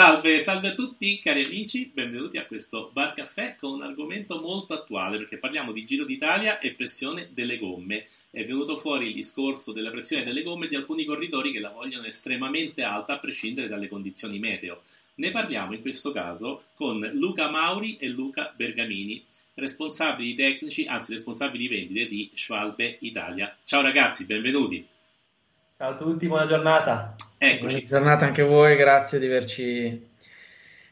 Salve, salve a tutti cari amici, benvenuti a questo Bar Caffè con un argomento molto attuale perché parliamo di Giro d'Italia e pressione delle gomme. È venuto fuori il discorso della pressione delle gomme di alcuni corridori che la vogliono estremamente alta a prescindere dalle condizioni meteo. Ne parliamo in questo caso con Luca Mauri e Luca Bergamini, responsabili tecnici, anzi responsabili vendite di Schwalbe Italia. Ciao ragazzi, benvenuti. Ciao a tutti, buona giornata. Eccoci. Buona giornata anche a voi, grazie di averci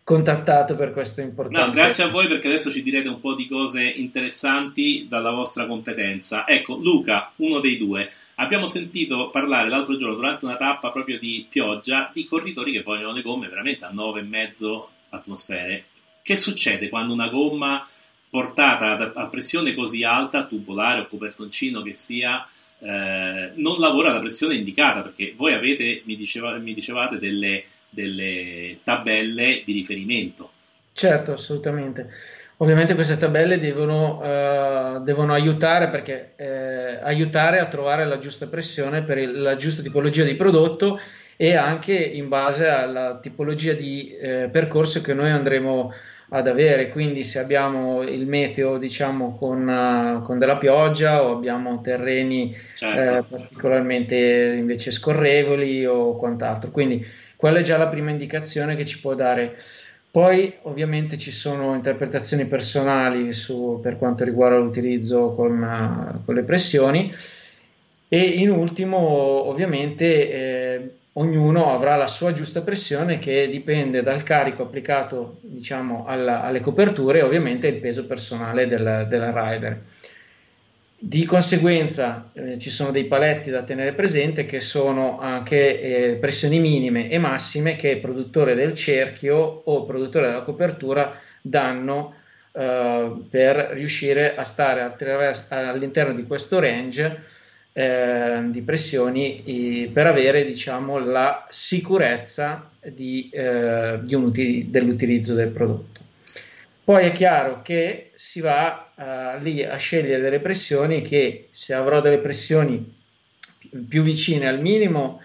contattato per questo importante. No, grazie a voi perché adesso ci direte un po' di cose interessanti dalla vostra competenza. Ecco, Luca, uno dei due. Abbiamo sentito parlare l'altro giorno durante una tappa proprio di pioggia di corridori che vogliono le gomme veramente a 9,5 atmosfere. Che succede quando una gomma portata a pressione così alta, tubolare o copertoncino che sia, eh, non lavora alla pressione indicata? Perché voi avete, mi, diceva, mi dicevate, delle delle tabelle di riferimento. Certo, assolutamente. Ovviamente queste tabelle devono, uh, devono aiutare, perché, eh, aiutare a trovare la giusta pressione per il, la giusta tipologia di prodotto e anche in base alla tipologia di eh, percorso che noi andremo ad avere. Quindi se abbiamo il meteo diciamo con, uh, con della pioggia o abbiamo terreni certo. eh, particolarmente invece scorrevoli o quant'altro. Quindi quella è già la prima indicazione che ci può dare. Poi ovviamente ci sono interpretazioni personali su, per quanto riguarda l'utilizzo con, uh, con, le pressioni e in ultimo ovviamente eh, ognuno avrà la sua giusta pressione che dipende dal carico applicato diciamo, alla, alle coperture e ovviamente il peso personale del, del rider. Di conseguenza eh, ci sono dei paletti da tenere presente che sono anche eh, pressioni minime e massime che il produttore del cerchio o il produttore della copertura danno eh, per riuscire a stare all'interno di questo range eh, di pressioni per avere diciamo, la sicurezza di, eh, di uti- dell'utilizzo del prodotto. Poi è chiaro che si va uh, lì a scegliere delle pressioni che se avrò delle pressioni più vicine al minimo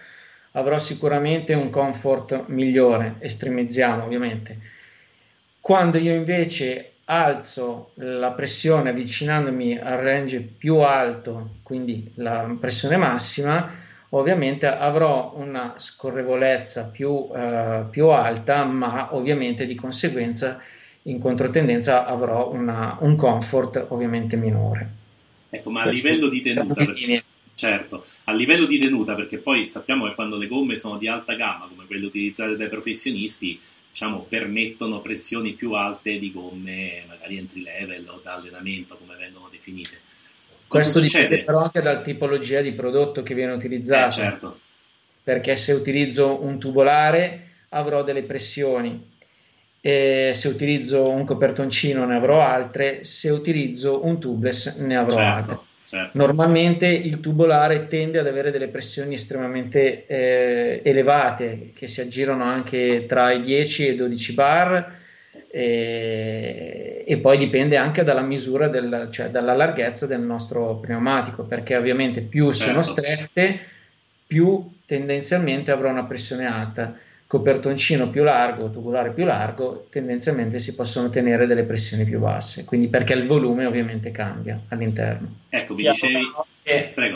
avrò sicuramente un comfort migliore, estremizziamo ovviamente. Quando io invece alzo la pressione avvicinandomi al range più alto, quindi la pressione massima, ovviamente avrò una scorrevolezza più, uh, più alta, ma ovviamente di conseguenza in controtendenza avrò una, un comfort ovviamente minore. Ecco, ma a livello di tenuta, perché, certo, a livello di tenuta, perché poi sappiamo che quando le gomme sono di alta gamma, come quelle utilizzate dai professionisti, diciamo, permettono pressioni più alte di gomme magari entry level o da allenamento, come vengono definite. Cosa Questo succede? dipende però anche dalla tipologia di prodotto che viene utilizzato. Eh, certo. Perché se utilizzo un tubolare avrò delle pressioni e se utilizzo un copertoncino ne avrò altre, se utilizzo un tubeless ne avrò certo, altre. Certo. Normalmente il tubolare tende ad avere delle pressioni estremamente eh, elevate che si aggirano anche tra i 10 e i 12 bar e, e poi dipende anche dalla misura, del, cioè dalla larghezza del nostro pneumatico perché ovviamente più certo. sono strette più tendenzialmente avrò una pressione alta copertoncino più largo, tubolare più largo, tendenzialmente si possono ottenere delle pressioni più basse, quindi perché il volume ovviamente cambia all'interno. Ecco, vi dicevi...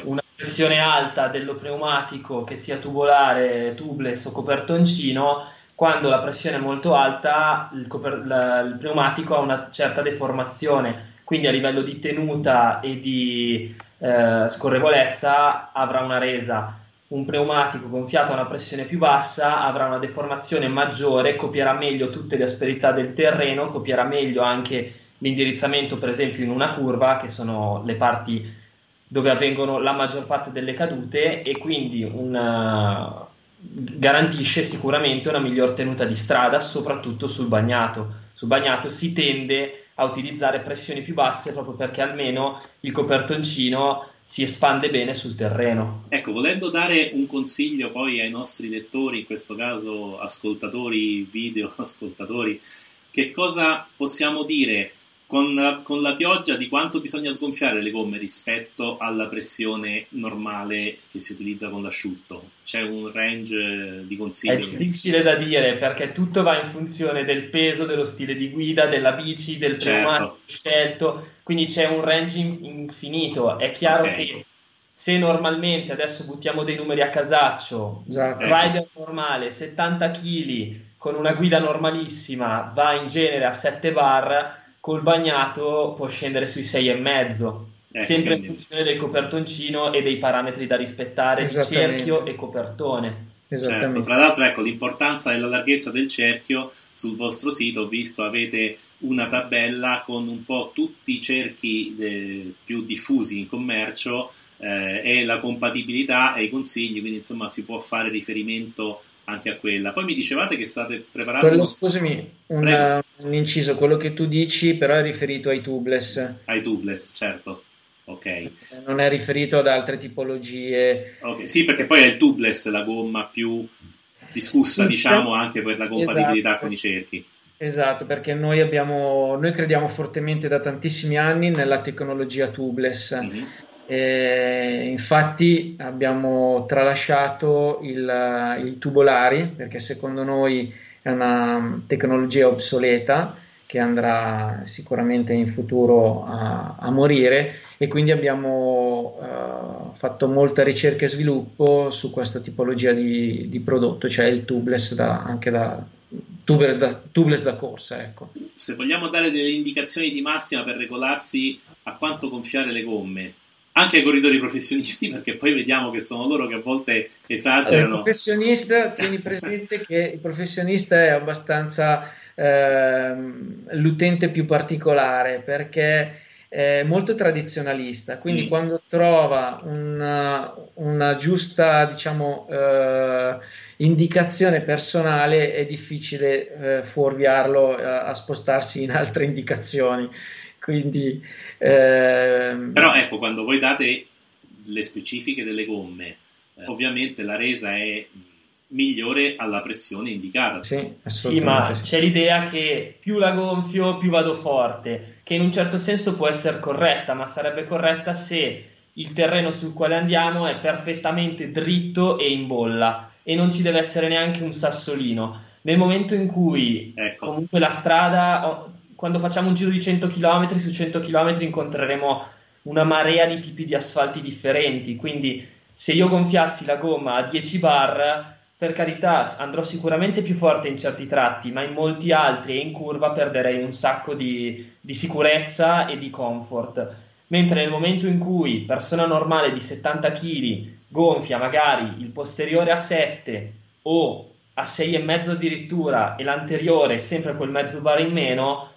Una pressione alta dello pneumatico, che sia tubolare, tubeless o copertoncino, quando la pressione è molto alta, il, coper- la, il pneumatico ha una certa deformazione, quindi a livello di tenuta e di eh, scorrevolezza avrà una resa un pneumatico gonfiato a una pressione più bassa avrà una deformazione maggiore, copierà meglio tutte le asperità del terreno, copierà meglio anche l'indirizzamento, per esempio, in una curva, che sono le parti dove avvengono la maggior parte delle cadute e quindi una, garantisce sicuramente una miglior tenuta di strada, soprattutto sul bagnato. Sul bagnato si tende a utilizzare pressioni più basse proprio perché almeno il copertoncino si espande bene sul terreno. Ecco, volendo dare un consiglio poi ai nostri lettori, in questo caso ascoltatori video, ascoltatori, che cosa possiamo dire con la, con la, pioggia di quanto bisogna sgonfiare le gomme rispetto alla pressione normale che si utilizza con l'asciutto? C'è un range di consigli? È difficile da dire perché tutto va in funzione del peso, dello stile di guida, della bici, del certo. pneumatico scelto, quindi c'è un range infinito. È chiaro okay. che se normalmente, adesso buttiamo dei numeri a casaccio, esatto. rider normale 70 kg con una guida normalissima va in genere a 7 bar col bagnato può scendere sui 6,5. Eh, sempre quindi... in funzione del copertoncino e dei parametri da rispettare di cerchio e copertone. Certo. Tra l'altro, ecco l'importanza della larghezza del cerchio sul vostro sito. Ho visto avete una tabella con un po' tutti i cerchi de... più diffusi in commercio eh, e la compatibilità e i consigli, quindi insomma si può fare riferimento anche a quella. Poi mi dicevate che state preparando. Quello, scusami, un, un, inciso, quello che tu dici però è riferito ai tubeless. Ai tubeless, certo. Ok. Eh, non è riferito ad altre tipologie. Okay. Sì, perché poi è il tubeless la gomma più discussa, sì, diciamo, anche per la compatibilità esatto. con i cerchi. Esatto, perché noi, abbiamo, noi crediamo fortemente da tantissimi anni nella tecnologia tubeless. Mm-hmm e infatti abbiamo tralasciato il, i tubolari perché secondo noi è una tecnologia obsoleta che andrà sicuramente in futuro a, a morire e quindi abbiamo uh, fatto molta ricerca e sviluppo su questa tipologia di, di prodotto, cioè il tubeless da, anche da tubeless da, tubeless da corsa. Ecco. Se vogliamo dare delle indicazioni di massima per regolarsi a quanto gonfiare le gomme, anche ai corridori professionisti, perché poi vediamo che sono loro che a volte esagerano. Il professionista, tieni presente che il professionista è abbastanza eh, l'utente più particolare perché è molto tradizionalista, quindi mm. quando trova una, una giusta, diciamo, eh, indicazione personale è difficile eh, fuorviarlo a, a spostarsi in altre indicazioni. Quindi, ehm... Però ecco, quando voi date le specifiche delle gomme, eh, ovviamente la resa è migliore alla pressione indicata. Sì, sì ma sì. c'è l'idea che più la gonfio, più vado forte, che in un certo senso può essere corretta, ma sarebbe corretta se il terreno sul quale andiamo è perfettamente dritto e in bolla e non ci deve essere neanche un sassolino. Nel momento in cui ecco. comunque la strada quando facciamo un giro di 100 km, su 100 km incontreremo una marea di tipi di asfalti differenti, quindi se io gonfiassi la gomma a 10 bar, per carità andrò sicuramente più forte in certi tratti, ma in molti altri e in curva perderei un sacco di, di sicurezza e di comfort. Mentre nel momento in cui persona normale di 70 kg gonfia magari il posteriore a 7 o a 6,5 addirittura e l'anteriore sempre quel mezzo bar in meno,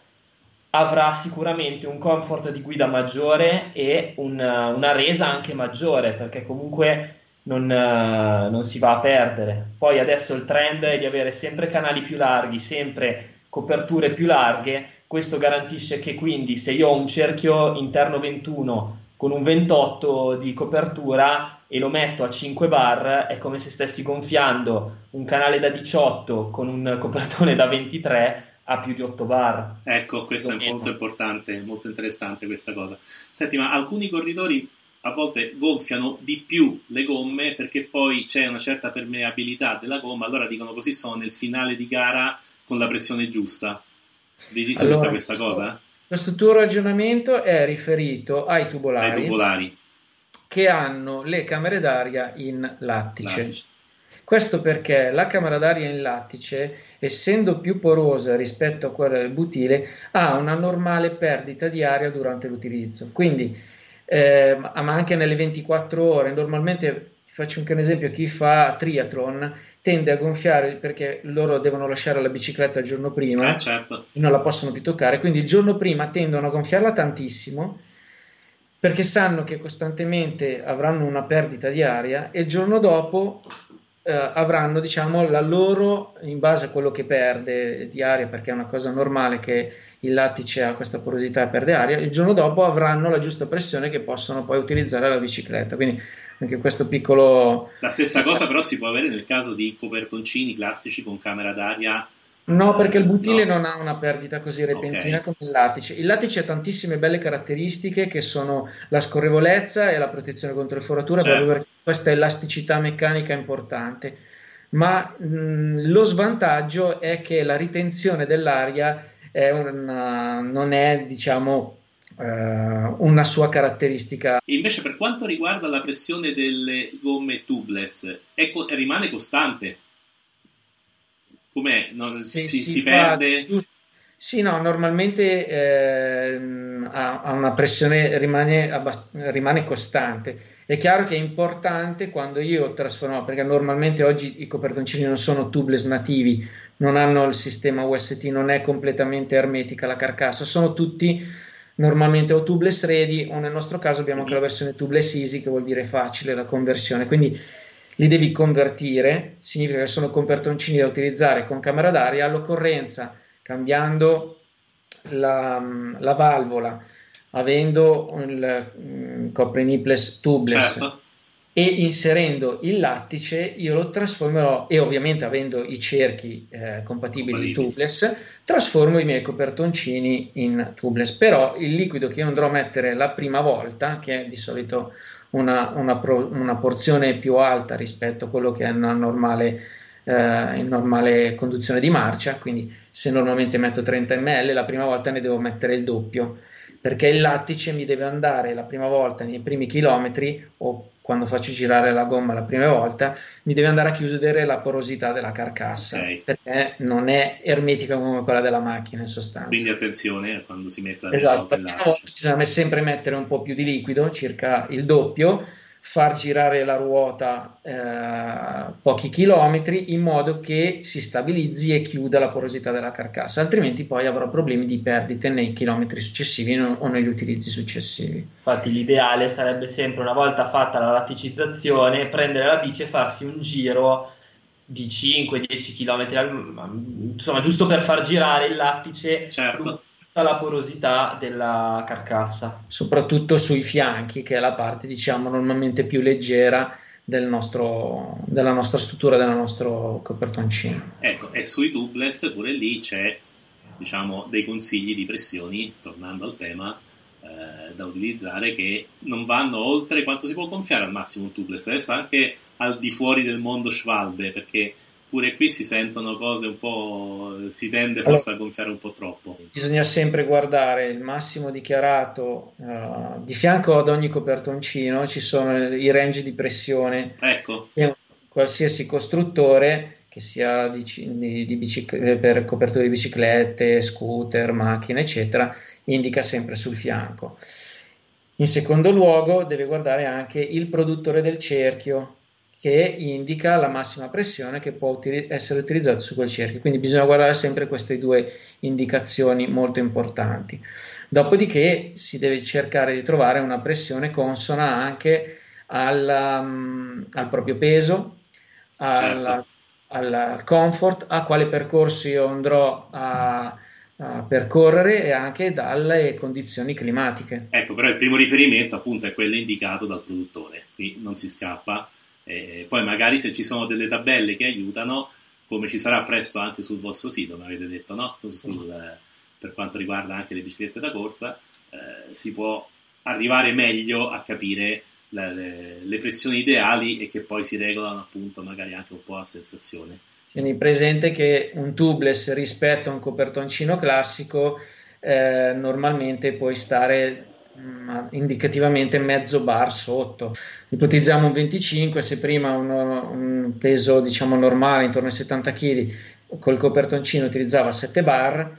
avrà sicuramente un comfort di guida maggiore e un, una resa anche maggiore perché comunque non, uh, non, si va a perdere. Poi adesso il trend è di avere sempre canali più larghi, sempre coperture più larghe. Questo garantisce che quindi se io ho un cerchio interno 21 con un 28 di copertura e lo metto a 5 bar, è come se stessi gonfiando un canale da 18 con un copertone da 23 a più di 8 bar. Ecco, questo è molto importante, molto interessante questa cosa. Senti, ma alcuni corridori a volte gonfiano di più le gomme perché poi c'è una certa permeabilità della gomma, allora dicono così sono nel finale di gara con la pressione giusta. Vi risulta allora, questa cosa? Questo tuo ragionamento è riferito ai tubolari, ai tubolari. che hanno le camere d'aria in lattice. lattice. Questo perché la camera d'aria in lattice, essendo più porosa rispetto a quella del butile, ha una normale perdita di aria durante l'utilizzo. Quindi, eh, ma anche nelle 24 ore, normalmente ti faccio anche un esempio: chi fa triathlon tende a gonfiare perché loro devono lasciare la bicicletta il giorno prima, eh, certo. non la possono più toccare, quindi il giorno prima tendono a gonfiarla tantissimo perché sanno che costantemente avranno una perdita di aria e il giorno dopo eh, avranno diciamo la loro in base a quello che perde di aria perché è una cosa normale che il lattice ha questa porosità e perde aria il giorno dopo avranno la giusta pressione che possono poi utilizzare la bicicletta. Quindi anche questo piccolo la stessa cosa però si può avere nel caso di copertoncini classici con camera d'aria No, perché il butile no. non ha una perdita così repentina okay. come il lattice. Il lattice ha tantissime belle caratteristiche che sono la scorrevolezza e la protezione contro le forature, certo. proprio perché questa elasticità meccanica importante. Ma mh, lo svantaggio è che la ritenzione dell'aria è una, non è, diciamo, uh, una sua caratteristica. Invece, per quanto riguarda la pressione delle gomme tubeless, co- rimane costante. Com'è? Non, si, si, si, perde? Giusto. Sì, no, normalmente eh, ha, una pressione, rimane, abbast- rimane, costante. È chiaro che è importante quando io trasformo, perché normalmente oggi i copertoncini non sono tubeless nativi, non hanno il sistema UST, non è completamente ermetica la carcassa, sono tutti normalmente o tubeless ready o nel nostro caso abbiamo anche la versione tubeless easy che vuol dire facile la conversione. Quindi li devi convertire, significa che sono copertoncini da utilizzare con camera d'aria, all'occorrenza cambiando la, la valvola, avendo il um, copre nipples tubeless certo. e inserendo il lattice, io lo trasformerò e ovviamente avendo i cerchi eh, compatibili tubeless, trasformo i miei copertoncini in tubeless. Però il liquido che io andrò a mettere la prima volta, che è di solito una, una, pro, una porzione più alta rispetto a quello che è una normale, eh, in normale conduzione di marcia, quindi se normalmente metto 30 ml, la prima volta ne devo mettere il doppio, perché il lattice mi deve andare la prima volta nei primi chilometri o quando faccio girare la gomma la prima volta, mi deve andare a chiudere la porosità della carcassa okay. perché non è ermetica come quella della macchina in sostanza. Quindi attenzione quando si mette la esatto, prima volta bisogna sempre mettere un po' più di liquido, circa il doppio, far girare la ruota eh, pochi chilometri in modo che si stabilizzi e chiuda la porosità della carcassa, altrimenti poi avrò problemi di perdite nei chilometri successivi o negli utilizzi successivi. Infatti l'ideale sarebbe sempre una volta fatta la latticizzazione prendere la bici e farsi un giro di 5-10 km, insomma giusto per far girare il lattice certo la porosità della carcassa. Soprattutto sui fianchi, che è la parte diciamo normalmente più leggera del nostro, della nostra struttura, del nostro copertoncino. Ecco, e sui tubeless pure lì c'è diciamo dei consigli di pressioni, tornando al tema, eh, da utilizzare che non vanno oltre quanto si può gonfiare al massimo un tubeless, adesso anche al di fuori del mondo Schwalbe, perché pure qui si sentono cose un po'. si tende forse allora, a gonfiare un po' troppo. Bisogna sempre guardare il massimo dichiarato uh, di fianco ad ogni copertoncino ci sono i range di pressione. Ecco. E qualsiasi costruttore che sia di, di, di bicic- per coperture di biciclette, scooter, macchine, eccetera, indica sempre sul fianco. In secondo luogo deve guardare anche il produttore del cerchio, che indica la massima pressione che può util- essere utilizzata su quel cerchio. Quindi bisogna guardare sempre queste due indicazioni molto importanti. Dopodiché si deve cercare di trovare una pressione consona anche al, um, al proprio peso, al, certo. al, comfort, a quale percorso io andrò a, a percorrere e anche dalle condizioni climatiche. Ecco, però il primo riferimento appunto è quello indicato dal produttore, qui non si scappa e poi magari se ci sono delle tabelle che aiutano, come ci sarà presto anche sul vostro sito, mi avete detto, no? Sul, per quanto riguarda anche le biciclette da corsa, eh, si può arrivare meglio a capire le, le, le, pressioni ideali e che poi si regolano appunto magari anche un po' a sensazione. Tieni presente che un tubeless rispetto a un copertoncino classico eh, normalmente puoi stare mh, indicativamente mezzo bar sotto ipotizziamo un 25, se prima uno, un peso diciamo normale intorno ai 70 kg col copertoncino utilizzava 7 bar,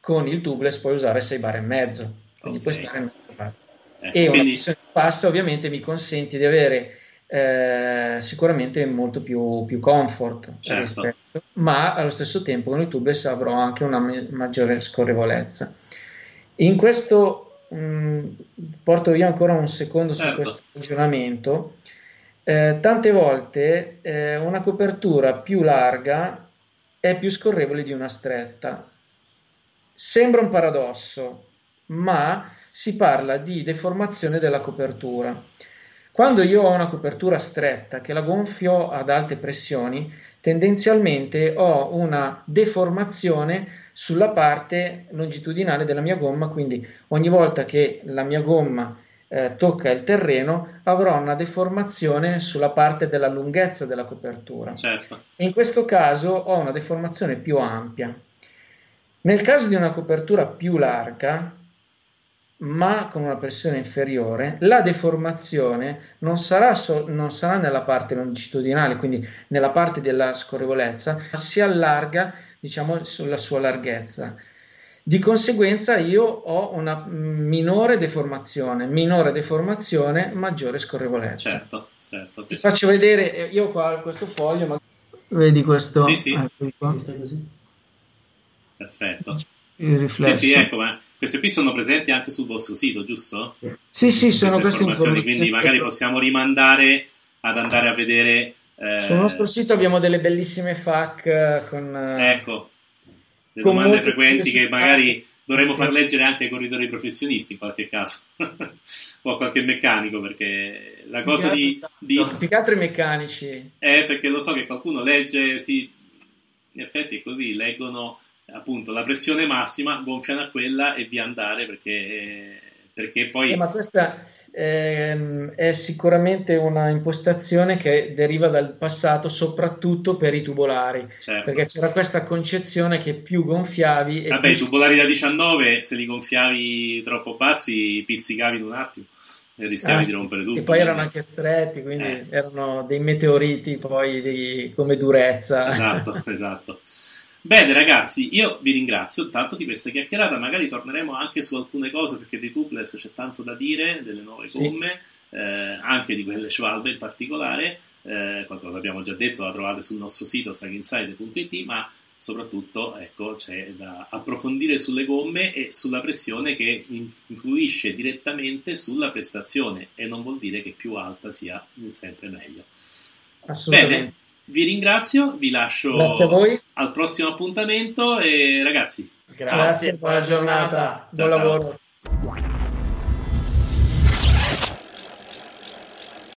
con il tubeless puoi usare 6 bar e mezzo, quindi okay. puoi stare mezzo bar. Eh, e quindi... una passa ovviamente mi consente di avere eh, sicuramente molto più, più comfort, certo. rispetto, ma allo stesso tempo con il tubeless avrò anche una maggiore scorrevolezza. In questo mh, porto via ancora un secondo certo. su questo ragionamento. Eh, tante volte eh, una copertura più larga è più scorrevole di una stretta. Sembra un paradosso, ma si parla di deformazione della copertura. Quando io ho una copertura stretta che la gonfio ad alte pressioni, tendenzialmente ho una deformazione sulla parte longitudinale della mia gomma, quindi ogni volta che la mia gomma eh, tocca il terreno avrò una deformazione sulla parte della lunghezza della copertura. Certo. in questo caso ho una deformazione più ampia. Nel caso di una copertura più larga, ma con una pressione inferiore, la deformazione non sarà, so- non sarà nella parte longitudinale, quindi nella parte della scorrevolezza, ma si allarga diciamo sulla sua larghezza. Di conseguenza io ho una minore deformazione, minore deformazione, maggiore scorrevolezza. Certo, certo. Ti faccio vedere, io qua questo foglio, ma vedi questo? Sì, sì. Ecco Perfetto. Sì, sì, ecco, ma queste qui sono presenti anche sul vostro sito, giusto? Sì, sì, sono queste informazioni, informazioni. Quindi magari possiamo rimandare ad andare a vedere... Eh... Sul nostro sito abbiamo delle bellissime FAQ eh, con... Eh, ecco, le con domande frequenti che magari dovremmo sì. far leggere anche ai corridori professionisti in qualche caso. O a qualche meccanico perché la cosa di, di... più che altro i meccanici. È perché lo so che qualcuno legge sì, in effetti è così leggono appunto la pressione massima, gonfiano a quella e via andare perché, perché poi... Eh, ma questa ehm, è sicuramente una impostazione che deriva dal passato, soprattutto per i tubolari, certo. perché c'era questa concezione che più gonfiavi... Vabbè, più... i tubolari da 19, se li gonfiavi troppo bassi, pizzicavi in un attimo e rischiavi ah, di rompere tutto. E poi erano anche stretti, quindi eh. erano dei meteoriti poi di, come durezza. Esatto, esatto. Bene ragazzi, io vi ringrazio tanto di questa chiacchierata, magari torneremo anche su alcune cose perché di Tuples c'è tanto da dire, delle nuove gomme, sì. eh, anche di quelle Schwalbe in particolare, eh, qualcosa abbiamo già detto, la trovate sul nostro sito saginside.it, ma soprattutto ecco, c'è da approfondire sulle gomme e sulla pressione che influisce direttamente sulla prestazione e non vuol dire che più alta sia sempre meglio. Assolutamente. Bene, vi ringrazio, vi lascio al prossimo appuntamento e ragazzi. Grazie, Grazie buona giornata, buon ciao, lavoro. Ciao.